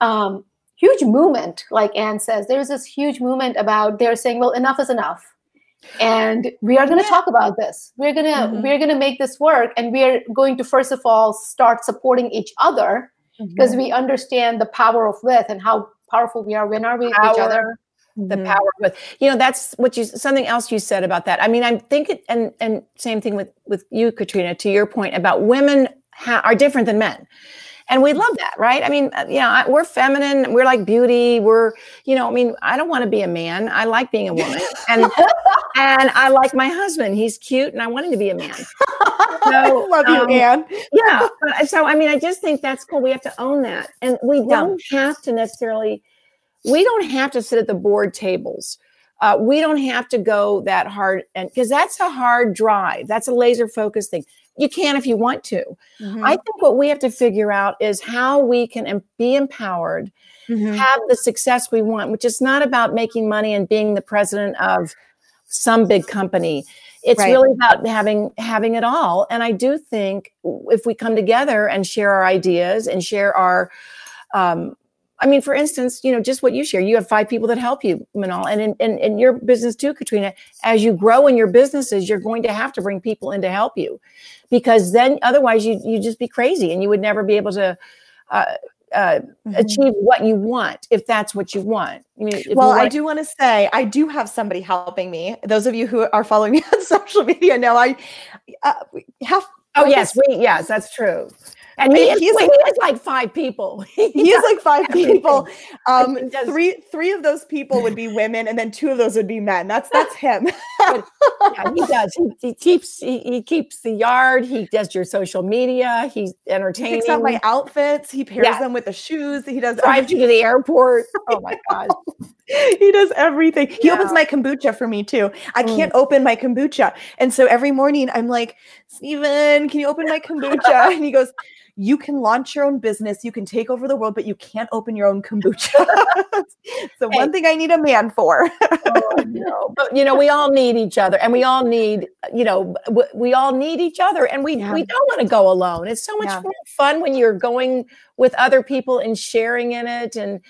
um, huge movement like anne says. There's this huge movement about they're saying well enough is enough. And we are going to yeah. talk about this. We're going to mm-hmm. we're going to make this work and we're going to first of all start supporting each other because mm-hmm. we understand the power of with and how powerful we are. When are we with each other? The mm-hmm. power with. You know that's what you something else you said about that. I mean i'm thinking and and same thing with with you katrina to your point about women ha- are different than men and we love that right i mean uh, you know we're feminine we're like beauty we're you know i mean i don't want to be a man i like being a woman and and i like my husband he's cute and i want him to be a man so love um, you anne yeah so i mean i just think that's cool we have to own that and we don't yeah. have to necessarily we don't have to sit at the board tables. Uh, we don't have to go that hard and because that's a hard drive. That's a laser focus thing. You can if you want to. Mm-hmm. I think what we have to figure out is how we can be empowered, mm-hmm. have the success we want, which is not about making money and being the president of some big company. It's right. really about having having it all. And I do think if we come together and share our ideas and share our um, I mean, for instance, you know, just what you share, you have five people that help you, Manal, and in, in, in your business too, Katrina. As you grow in your businesses, you're going to have to bring people in to help you, because then otherwise you you just be crazy and you would never be able to. Uh, uh, mm-hmm. achieve what you want if that's what you want. I mean, well, want- I do want to say I do have somebody helping me. Those of you who are following me on social media know I uh, have. Oh yes, we yes, that's true. And he is, he's, he is like five people. he, he is like five people. Um, three three of those people would be women, and then two of those would be men. That's that's him. yeah, he does. He, he keeps he, he, keeps the yard. He does your social media. He's entertaining. He picks out my outfits. He pairs yeah. them with the shoes. He does drive you to the airport. Oh my god. he does everything. He opens my kombucha for me too. I mm. can't open my kombucha, and so every morning I'm like, Steven, can you open my kombucha? and he goes you can launch your own business, you can take over the world, but you can't open your own kombucha. so hey. one thing I need a man for. oh, no. But you know, we all need each other, and we all need, you know, w- we all need each other, and we yeah. we don't want to go alone. It's so much yeah. fun when you're going with other people and sharing in it, and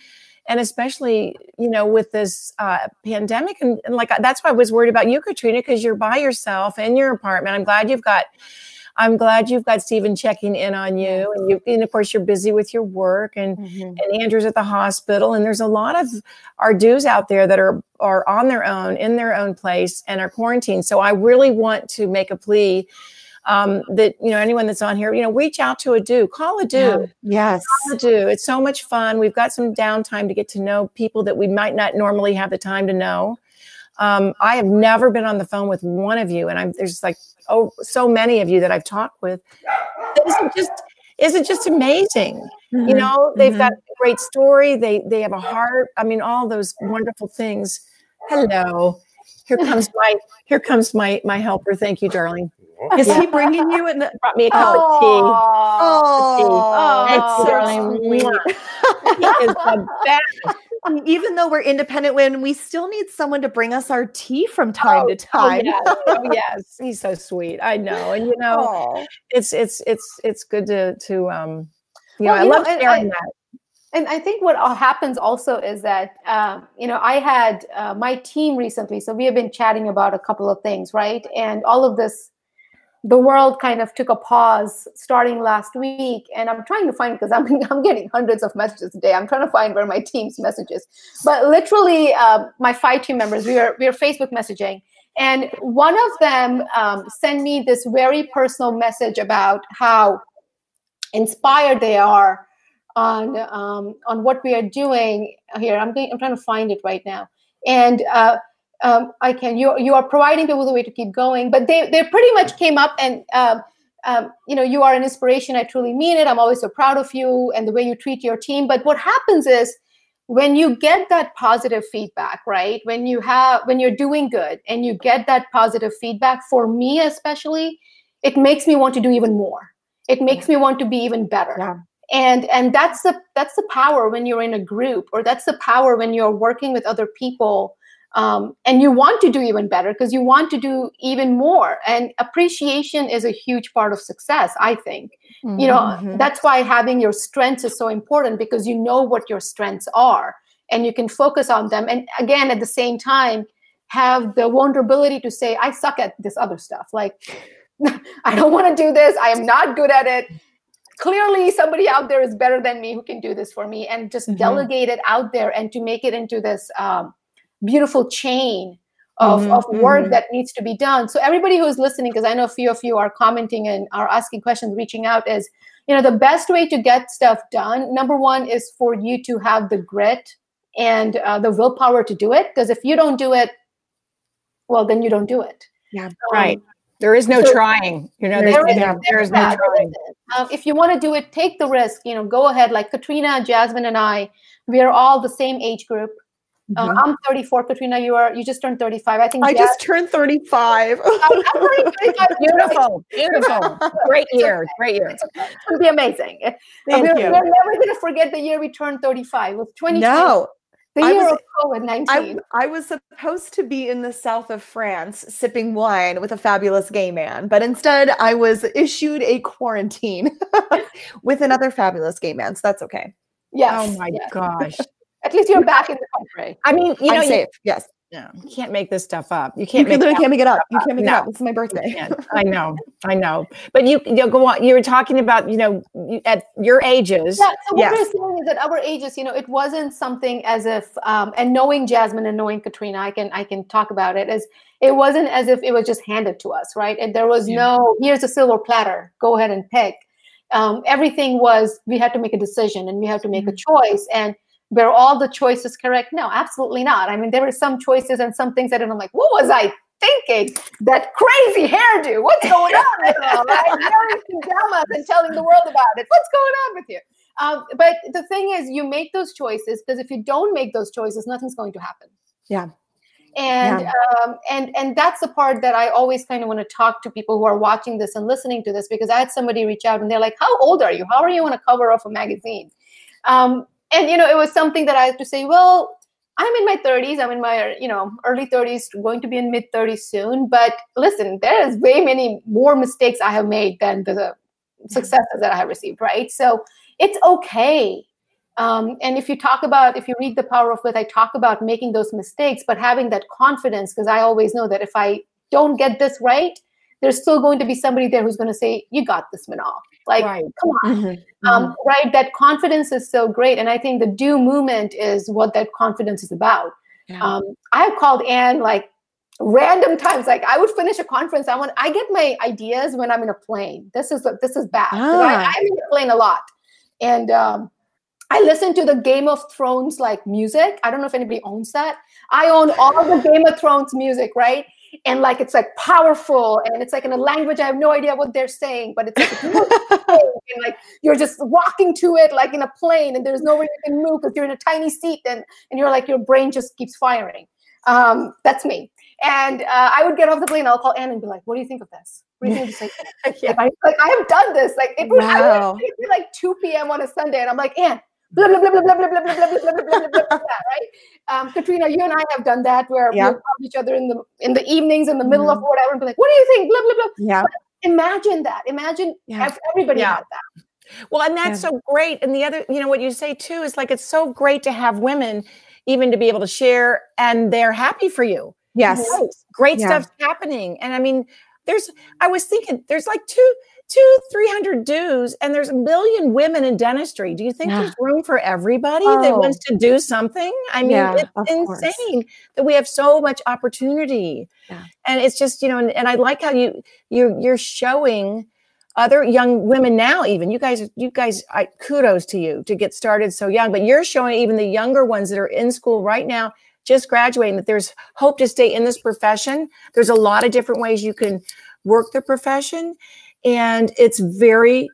and especially you know with this uh, pandemic and, and like that's why i was worried about you katrina because you're by yourself in your apartment i'm glad you've got I'm glad you've got Stephen checking in on you, and you, and of course, you're busy with your work, and mm-hmm. and Andrew's at the hospital, and there's a lot of our DEWs out there that are are on their own in their own place and are quarantined. So I really want to make a plea um, that you know anyone that's on here, you know, reach out to a DEW, call a DEW, yeah. yes, call a DEW. It's so much fun. We've got some downtime to get to know people that we might not normally have the time to know. Um, I have never been on the phone with one of you, and I'm there's like oh so many of you that I've talked with. Isn't just isn't just amazing. Mm-hmm. You know, they've mm-hmm. got a great story. They they have a heart. I mean, all those wonderful things. Hello, here comes my here comes my my helper. Thank you, darling. Is yeah. he bringing you in? The- Brought me a cup oh, of tea. Oh, oh, darling. he is the best even though we're independent women, we still need someone to bring us our tea from time oh, to time. Oh yes. oh yes. he's so sweet. I know, and you know, oh. it's it's it's it's good to to um, you well, know, I love know, sharing I, that. And I think what happens also is that um, you know I had uh, my team recently, so we have been chatting about a couple of things, right? And all of this the world kind of took a pause starting last week and i'm trying to find because I'm, I'm getting hundreds of messages a day. I'm trying to find where my team's messages. But literally um, my five team members we are we are facebook messaging and one of them um, sent me this very personal message about how inspired they are on um, on what we are doing here. I'm going, i'm trying to find it right now. And uh, um, I can. You you are providing people the way to keep going. But they they pretty much came up and um, um, you know you are an inspiration. I truly mean it. I'm always so proud of you and the way you treat your team. But what happens is when you get that positive feedback, right? When you have when you're doing good and you get that positive feedback, for me especially, it makes me want to do even more. It makes me want to be even better. Yeah and and that's the that's the power when you're in a group or that's the power when you're working with other people um, and you want to do even better because you want to do even more and appreciation is a huge part of success i think mm-hmm. you know mm-hmm. that's why having your strengths is so important because you know what your strengths are and you can focus on them and again at the same time have the vulnerability to say i suck at this other stuff like i don't want to do this i am not good at it clearly somebody out there is better than me who can do this for me and just mm-hmm. delegate it out there and to make it into this um, beautiful chain of, mm-hmm, of work mm-hmm. that needs to be done. So everybody who's listening, because I know a few of you are commenting and are asking questions, reaching out is, you know, the best way to get stuff done. Number one is for you to have the grit and uh, the willpower to do it. Because if you don't do it, well, then you don't do it. Yeah, um, right. There is no so, trying. You know, there, is, there, there is no trying. Um, if you want to do it, take the risk. You know, go ahead. Like Katrina, Jasmine, and I, we are all the same age group. Uh, mm-hmm. I'm 34, Katrina. You are you just turned 35. I think I just turned 35. beautiful, beautiful, great year, great year. It's gonna be amazing. Thank we're, you. we're never gonna forget the year we turned 35. It was 2020. No. The year was, of COVID 19. I, I was supposed to be in the south of France sipping wine with a fabulous gay man, but instead I was issued a quarantine with another fabulous gay man. So that's okay. Yes. Oh my yes. gosh. At least you're back in the country. I mean, you know, I'm you, safe. Yes. no, you can't make this stuff up. You You can't can make literally it can't make it up. You can't make No. it up. It's my birthday. I know, I know. But you, you go on. You were talking about, you know, you, at your ages. Yeah, so what Yes. we're saying is that our ages, you know, it wasn't something as if, um, and knowing Jasmine and knowing Katrina, I can I can talk about it as it wasn't as if it was just handed to us, right? And there was Yeah. no here's a silver platter, go ahead and pick. Um, everything was we had to make a decision and we had to make a choice, and were all the choices correct? No, absolutely not. I mean, there were some choices and some things that I'm like, what was I thinking? That crazy hairdo, what's going on? with it all, right? Pajamas and telling the world about it. What's going on with you? Um, but the thing is, you make those choices because if you don't make those choices, nothing's going to happen. Yeah. And um, and and that's the part that I always kind of want to talk to people who are watching this and listening to this because I had somebody reach out and they're like, "How old are you? How are you on a cover of a magazine?" Um, and you know, it was something that I had to say. Well, I'm in my 30s. I'm in my you know early 30s, going to be in mid 30s soon. But listen, there is way many more mistakes I have made than the, successes that I have received. Right? So it's okay. Um, and if you talk about, if you read The Power of With, I talk about making those mistakes, but having that confidence, because I always know that if I don't get this right, there's still going to be somebody there who's going to say, "You got this, Manal." Like, Right. come on, Mhm. um, right? That confidence is so great, and I think the DEW movement is what that confidence is about. Yeah. Um, I have called Anne like random times. Like I would finish a conference. I want. I get my ideas when I'm in a plane. This is this is bad. 'cause I, Ah. I'm in a plane a lot, and um, I listen to the Game of Thrones like music. I don't know if anybody owns that. I own all the Game of Thrones music, right? And like it's like powerful, and it's like in a language I have no idea what they're saying, but it's like and like you're just walking to it like in a plane, and there's no way you can move because you're in a tiny seat, and and you're like your brain just keeps firing. Um, that's me. And uh, I would get off the plane, I'll call Anne and be like, "What do you think of this? What do you think of this?" Like, I, like I have done this. Like it would, I would it'd be like 2 p.m. on a Sunday, and I'm like, Anne, blah blah blah blah blah blah blah blah blah blah blah blah blah blah blah, right? Um, Katrina, you and I have done that where Yeah. we'll call each other in the in the evenings, in the middle Mm-hmm. of whatever, and be like, "What do you think?" Blah blah blah. Yeah. Imagine that. Imagine Yeah. everybody Yeah. had that. Well, and that's so great. And the other, you know, what you say too is like it's so great to have women even to be able to share and they're happy for you. Yes. Great, great Yeah. stuff's happening. And I mean, there's I was thinking there's like two, two, three hundred DEWs, and there's a million women in dentistry. Do you think Yeah. there's room for everybody that Oh. wants to do something? I mean, Yeah, it's course. insane that we have so much opportunity. Yeah. And it's just, you know, and, and I like how you you you're showing other young women now even you guys you guys I, kudos to you to get started so young but you're showing even the younger ones that are in school right now just graduating that there's hope to stay in this profession there's a lot of different ways you can work the profession and it's very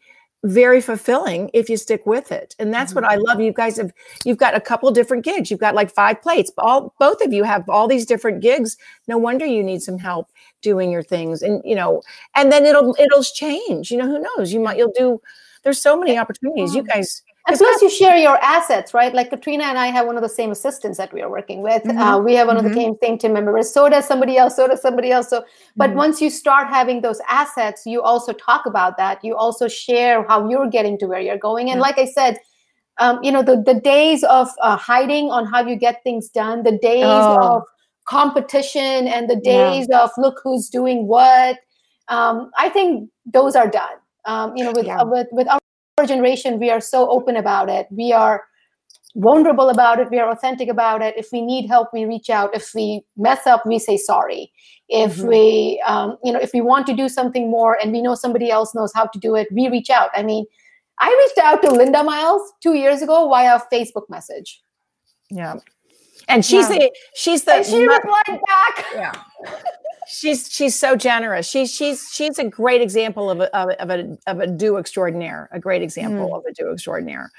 very fulfilling if you stick with it. And that's what mm-hmm. i love. You guys have you've got a couple different gigs. You've got like five plates. All both of you have all these different gigs. No wonder you need some help doing your things. And you know and then it'll it'll change. You know who knows? You might you'll do there's so many opportunities. You guys And plus, you share your assets, right? Like Katrina and I have one of the same assistants that we are working with. Mhm. Uh, we have one of the Mhm. same same team members. So does somebody else. So does somebody else. So, but Mhm. once you start having those assets, you also talk about that. You also share how you're getting to where you're going. And Yeah. like I said, um, you know, the the days of uh, hiding on how you get things done, the days Oh. of competition, and the Yeah. days of look who's doing what. Um, I think those are done. Um, you know, with Yeah. uh, with with our generation, we are so open about it. We are vulnerable about it. We are authentic about it. If we need help, we reach out. If we mess up, we say sorry. If Mhm. we, um, you know, if we want to do something more and we know somebody else knows how to do it, we reach out. I mean, I reached out to Linda Miles two years ago via Facebook message, yeah and she's Yeah. the she's the and she mo- replied back. yeah she's she's so generous she's she's she's a great example of a of a of a, of a DEW extraordinaire a great example mm. of a DEW extraordinaire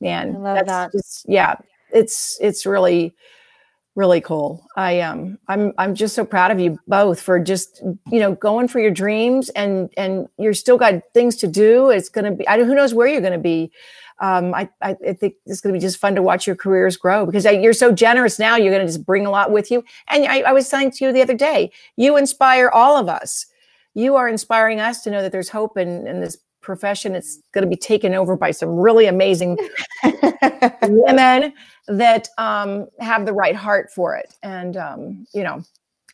man I love that's that. just yeah it's it's really really cool i um i'm i'm just so proud of you both for just you know going for your dreams and and you're still got things to do it's to be i don't who knows where you're to be um, I, I think it's to be just fun to watch your careers grow because I, you're so generous now. You're to just bring a lot with you. And I, I was saying to you the other day, you inspire all of us. You are inspiring us to know that there's hope in, in this profession. It's going to be taken over by some really amazing women that um, have the right heart for it. And, um, you know,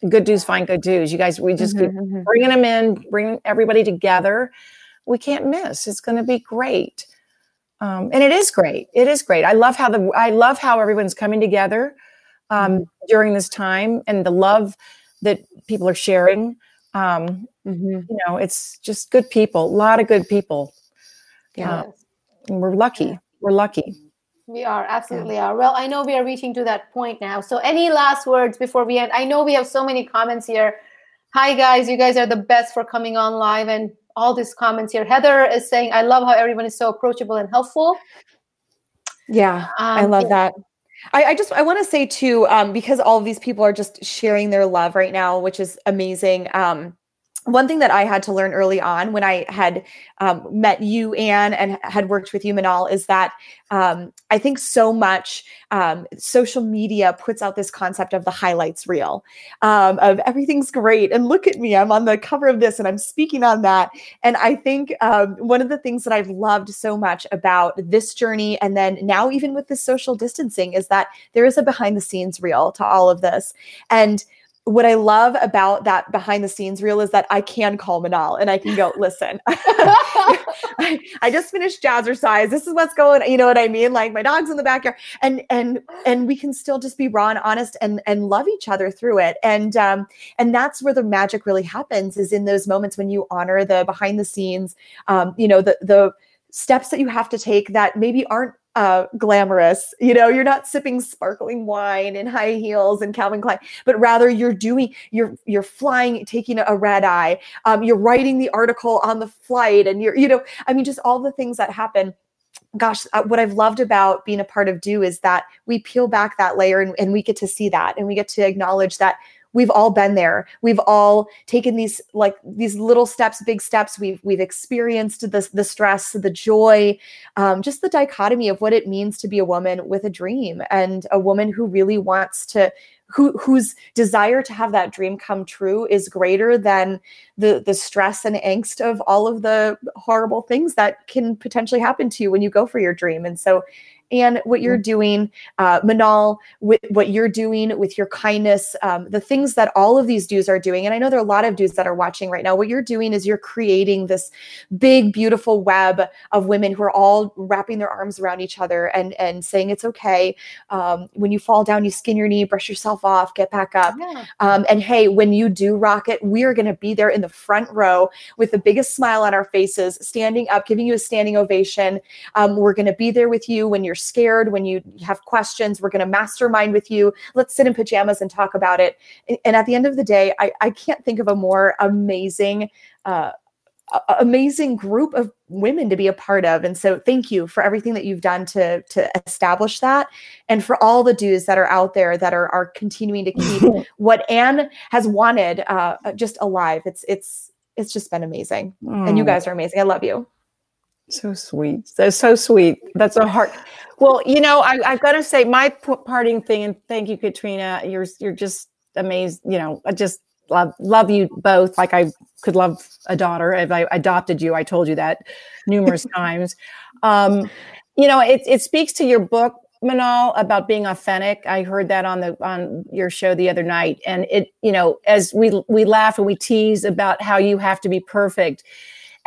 good dudes find good dudes. You guys, we just keep Mhm, mhm. bringing them in, bringing everybody together. We can't miss. It's going to be great. Um, and it is great. It is great. I love how the I love how everyone's coming together um, during this time and the love that people are sharing. Um, Mhm. you know, it's just good people, a lot of good people. Yeah. Uh, and we're lucky. We're lucky. We are absolutely are. Well, I know we are reaching to that point now. So, any last words before we end? I know we have so many comments here. Hi, guys. You guys are the best for coming on live and all these comments here. Heather is saying, I love how everyone is so approachable and helpful. Yeah. I Um, love yeah. that. I, I just I want to say too, um, because all of these people are just sharing their love right now, which is amazing. Um, one thing that I had to learn early on when I had um, met you, Anne, and had worked with you, Manal, is that um, I think so much um, social media puts out this concept of the highlights reel, um, of everything's great, and look at me, I'm on the cover of this, and I'm speaking on that. And I think um, one of the things that I've loved so much about this journey, and then now even with the social distancing, is that there is a behind the scenes reel to all of this, and what I love about that behind the scenes reel is that I can call Manal and I can go, listen, I, I just finished jazzercise. This is what's going, you know what I mean? Like my dog's in the backyard and, and, and we can still just be raw and honest and, and love each other through it. And, um, and that's where the magic really happens is in those moments when you honor the behind the scenes, um, you know, the, the steps that you have to take that maybe aren't uh, glamorous. You know, you're not sipping sparkling wine in high heels and Calvin Klein, but rather you're doing, you're you're flying, taking a red eye. Um, you're writing the article on the flight, and you're, you know, I mean, just all the things that happen. Gosh, uh, what I've loved about being a part of DEW is that we peel back that layer and, and we get to see that, and we get to acknowledge that we've all been there. We've all taken these like these little steps big steps. We've we've experienced the, the stress the joy um, just the dichotomy of what it means to be a woman with a dream and a woman who really wants to who whose desire to have that dream come true is greater than the the stress and angst of all of the horrible things that can potentially happen to you when you go for your dream. And so and what you're doing, uh, Manal, with what you're doing with your kindness, um, the things that all of these dudes are doing. And I know there are a lot of dudes that are watching right now. What you're doing is you're creating this big, beautiful web of women who are all wrapping their arms around each other and and saying it's okay. Um, when you fall down, you skin your knee, brush yourself off, get back up. Yeah. Um, and hey, when you do rock it, we are going to be there in the front row with the biggest smile on our faces, standing up, giving you a standing ovation. Um, we're going to be there with you when you're scared, when you have questions. We're going to mastermind with you. Let's sit in pajamas and talk about it. And, and at the end of the day, I, I can't think of a more amazing. Uh, amazing group of women to be a part of and so thank you for everything that you've done to to establish that and for all the dudes that are out there that are are continuing to keep what Anne has wanted uh, just alive. It's it's it's just been amazing, and you guys are amazing. I love you. So sweet. That's so sweet. That's a heart. Well, you know, I, I've got to say my p- parting thing, and thank you, Katrina. You're you're just amazing. You know, I just love love you both. Like I could love a daughter if I adopted you. I told you that numerous times. Um, you know, it it speaks to your book, Manal, about being authentic. I heard that on the on your show the other night, and it you know, as we we laugh and we tease about how you have to be perfect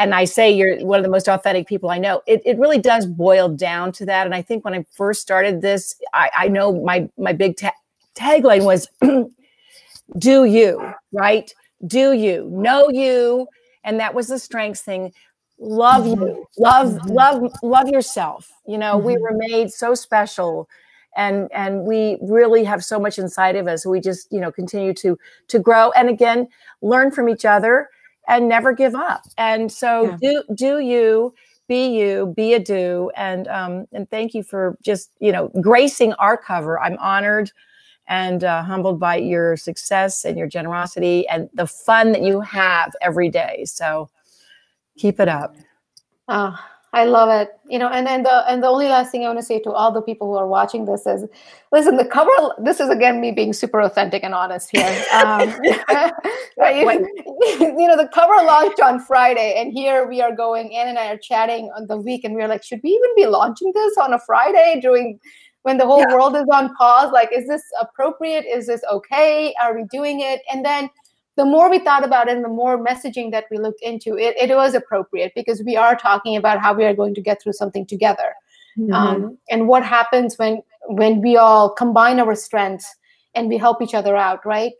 and I say you're one of the most authentic people I know. It, it really does boil down to that. And I think when I first started this, I, I know my my big ta- tagline was "Do you right? Do you know you?" And that was the strengths thing. Love you, love, Mhm. love, love yourself. You know, we Mhm. were made so special, and and we really have so much inside of us. We just you know continue to to grow, and again learn from each other and never give up. And so Yeah. do do you be you, be a DEW, and um, and thank you for just you know gracing our cover. I'm honored and uh, humbled by your success and your generosity and the fun that you have every day. So keep it up. Oh, I love it. You know, and then the and the only last thing I want to say to all the people who are watching this is, listen, the cover. This is again me being super authentic and honest here. Um, you know, the cover launched on Friday, and here we are going. Anne and I are chatting on the week, and we are like, should we even be launching this on a Friday during when the whole yeah. world is on pause? Like, is this appropriate? Is this okay? Are we doing it? And then the more we thought about it and the more messaging that we looked into it, it was appropriate because we are talking about how we are going to get through something together. Mm-hmm. Um, and what happens when when we all combine our strengths and we help each other out, right?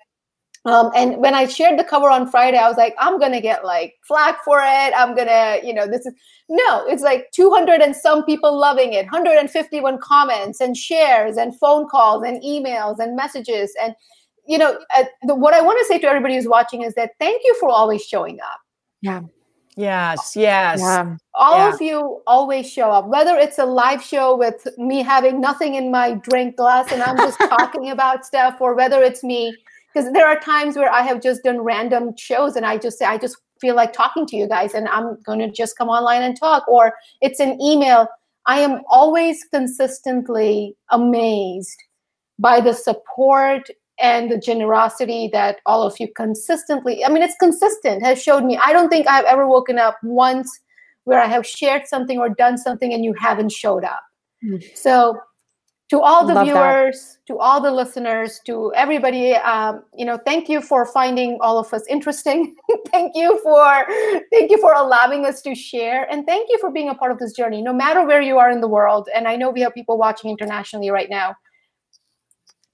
Um, and when I shared the cover on Friday, I was like, I'm gonna get like flack for it. I'm gonna, you know, this is no, it's like 200 and some people loving it, 151 comments and shares and phone calls and emails and messages. And you know, uh, the, what I want to say to everybody who's watching is that thank you for always showing up. Yeah. Yes, yes. Yeah. All yeah. of you always show up, whether it's a live show with me having nothing in my drink glass and I'm just talking about stuff, or whether it's me, because there are times where I have just done random shows and I just say, I just feel like talking to you guys and I'm going to just come online and talk, or it's an email. I am always consistently amazed by the support and the generosity that all of you consistently i mean it's consistent has showed me. I don't think i've ever woken up once where i have shared something or done something and you haven't showed up. Mm. so to all the Love viewers that. to all the listeners to everybody um, you know thank you for finding all of us interesting. Thank you for thank you for allowing us to share and thank you for being a part of this journey no matter where you are in the world. And i know we have people watching internationally right now.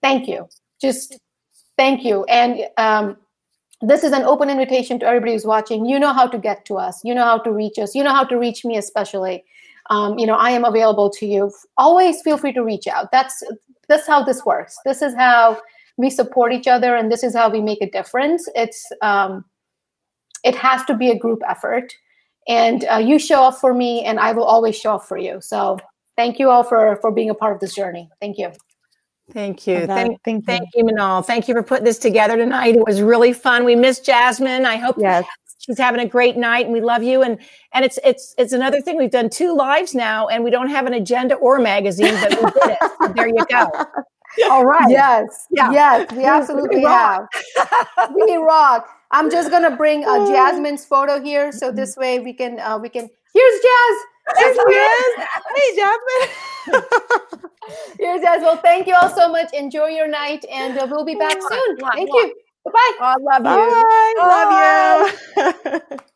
Thank you just thank you. And um, this is an open invitation to everybody who's watching. You know how to get to us. You know how to reach us. You know how to reach me, especially. Um, you know, I am available to you. Always feel free to reach out. That's that's how this works. This is how we support each other, and this is how we make a difference. It's um, it has to be a group effort, and uh, you show up for me, and I will always show up for you. So, thank you all for for being a part of this journey. Thank you. Thank you. Thank, thank, thank you, Manal. Thank you for putting this together tonight. It was really fun. We miss Jasmine. I hope yes. she's having a great night and we love you. And and it's it's it's another thing. We've done two lives now and we don't have an agenda or magazine, but we did it. So there you go. All right. Yes. Yeah. Yes, we absolutely we have. we rock. I'm just gonna bring uh, Jasmine's photo here, so this way we can uh, we can. Here's Jazz. There she. Hey, Jasmine. Here's Jazz. Well, thank you all so much. Enjoy your night, and uh, we'll be back soon. Thank you. Bye. Oh, I love you. Bye. Love you.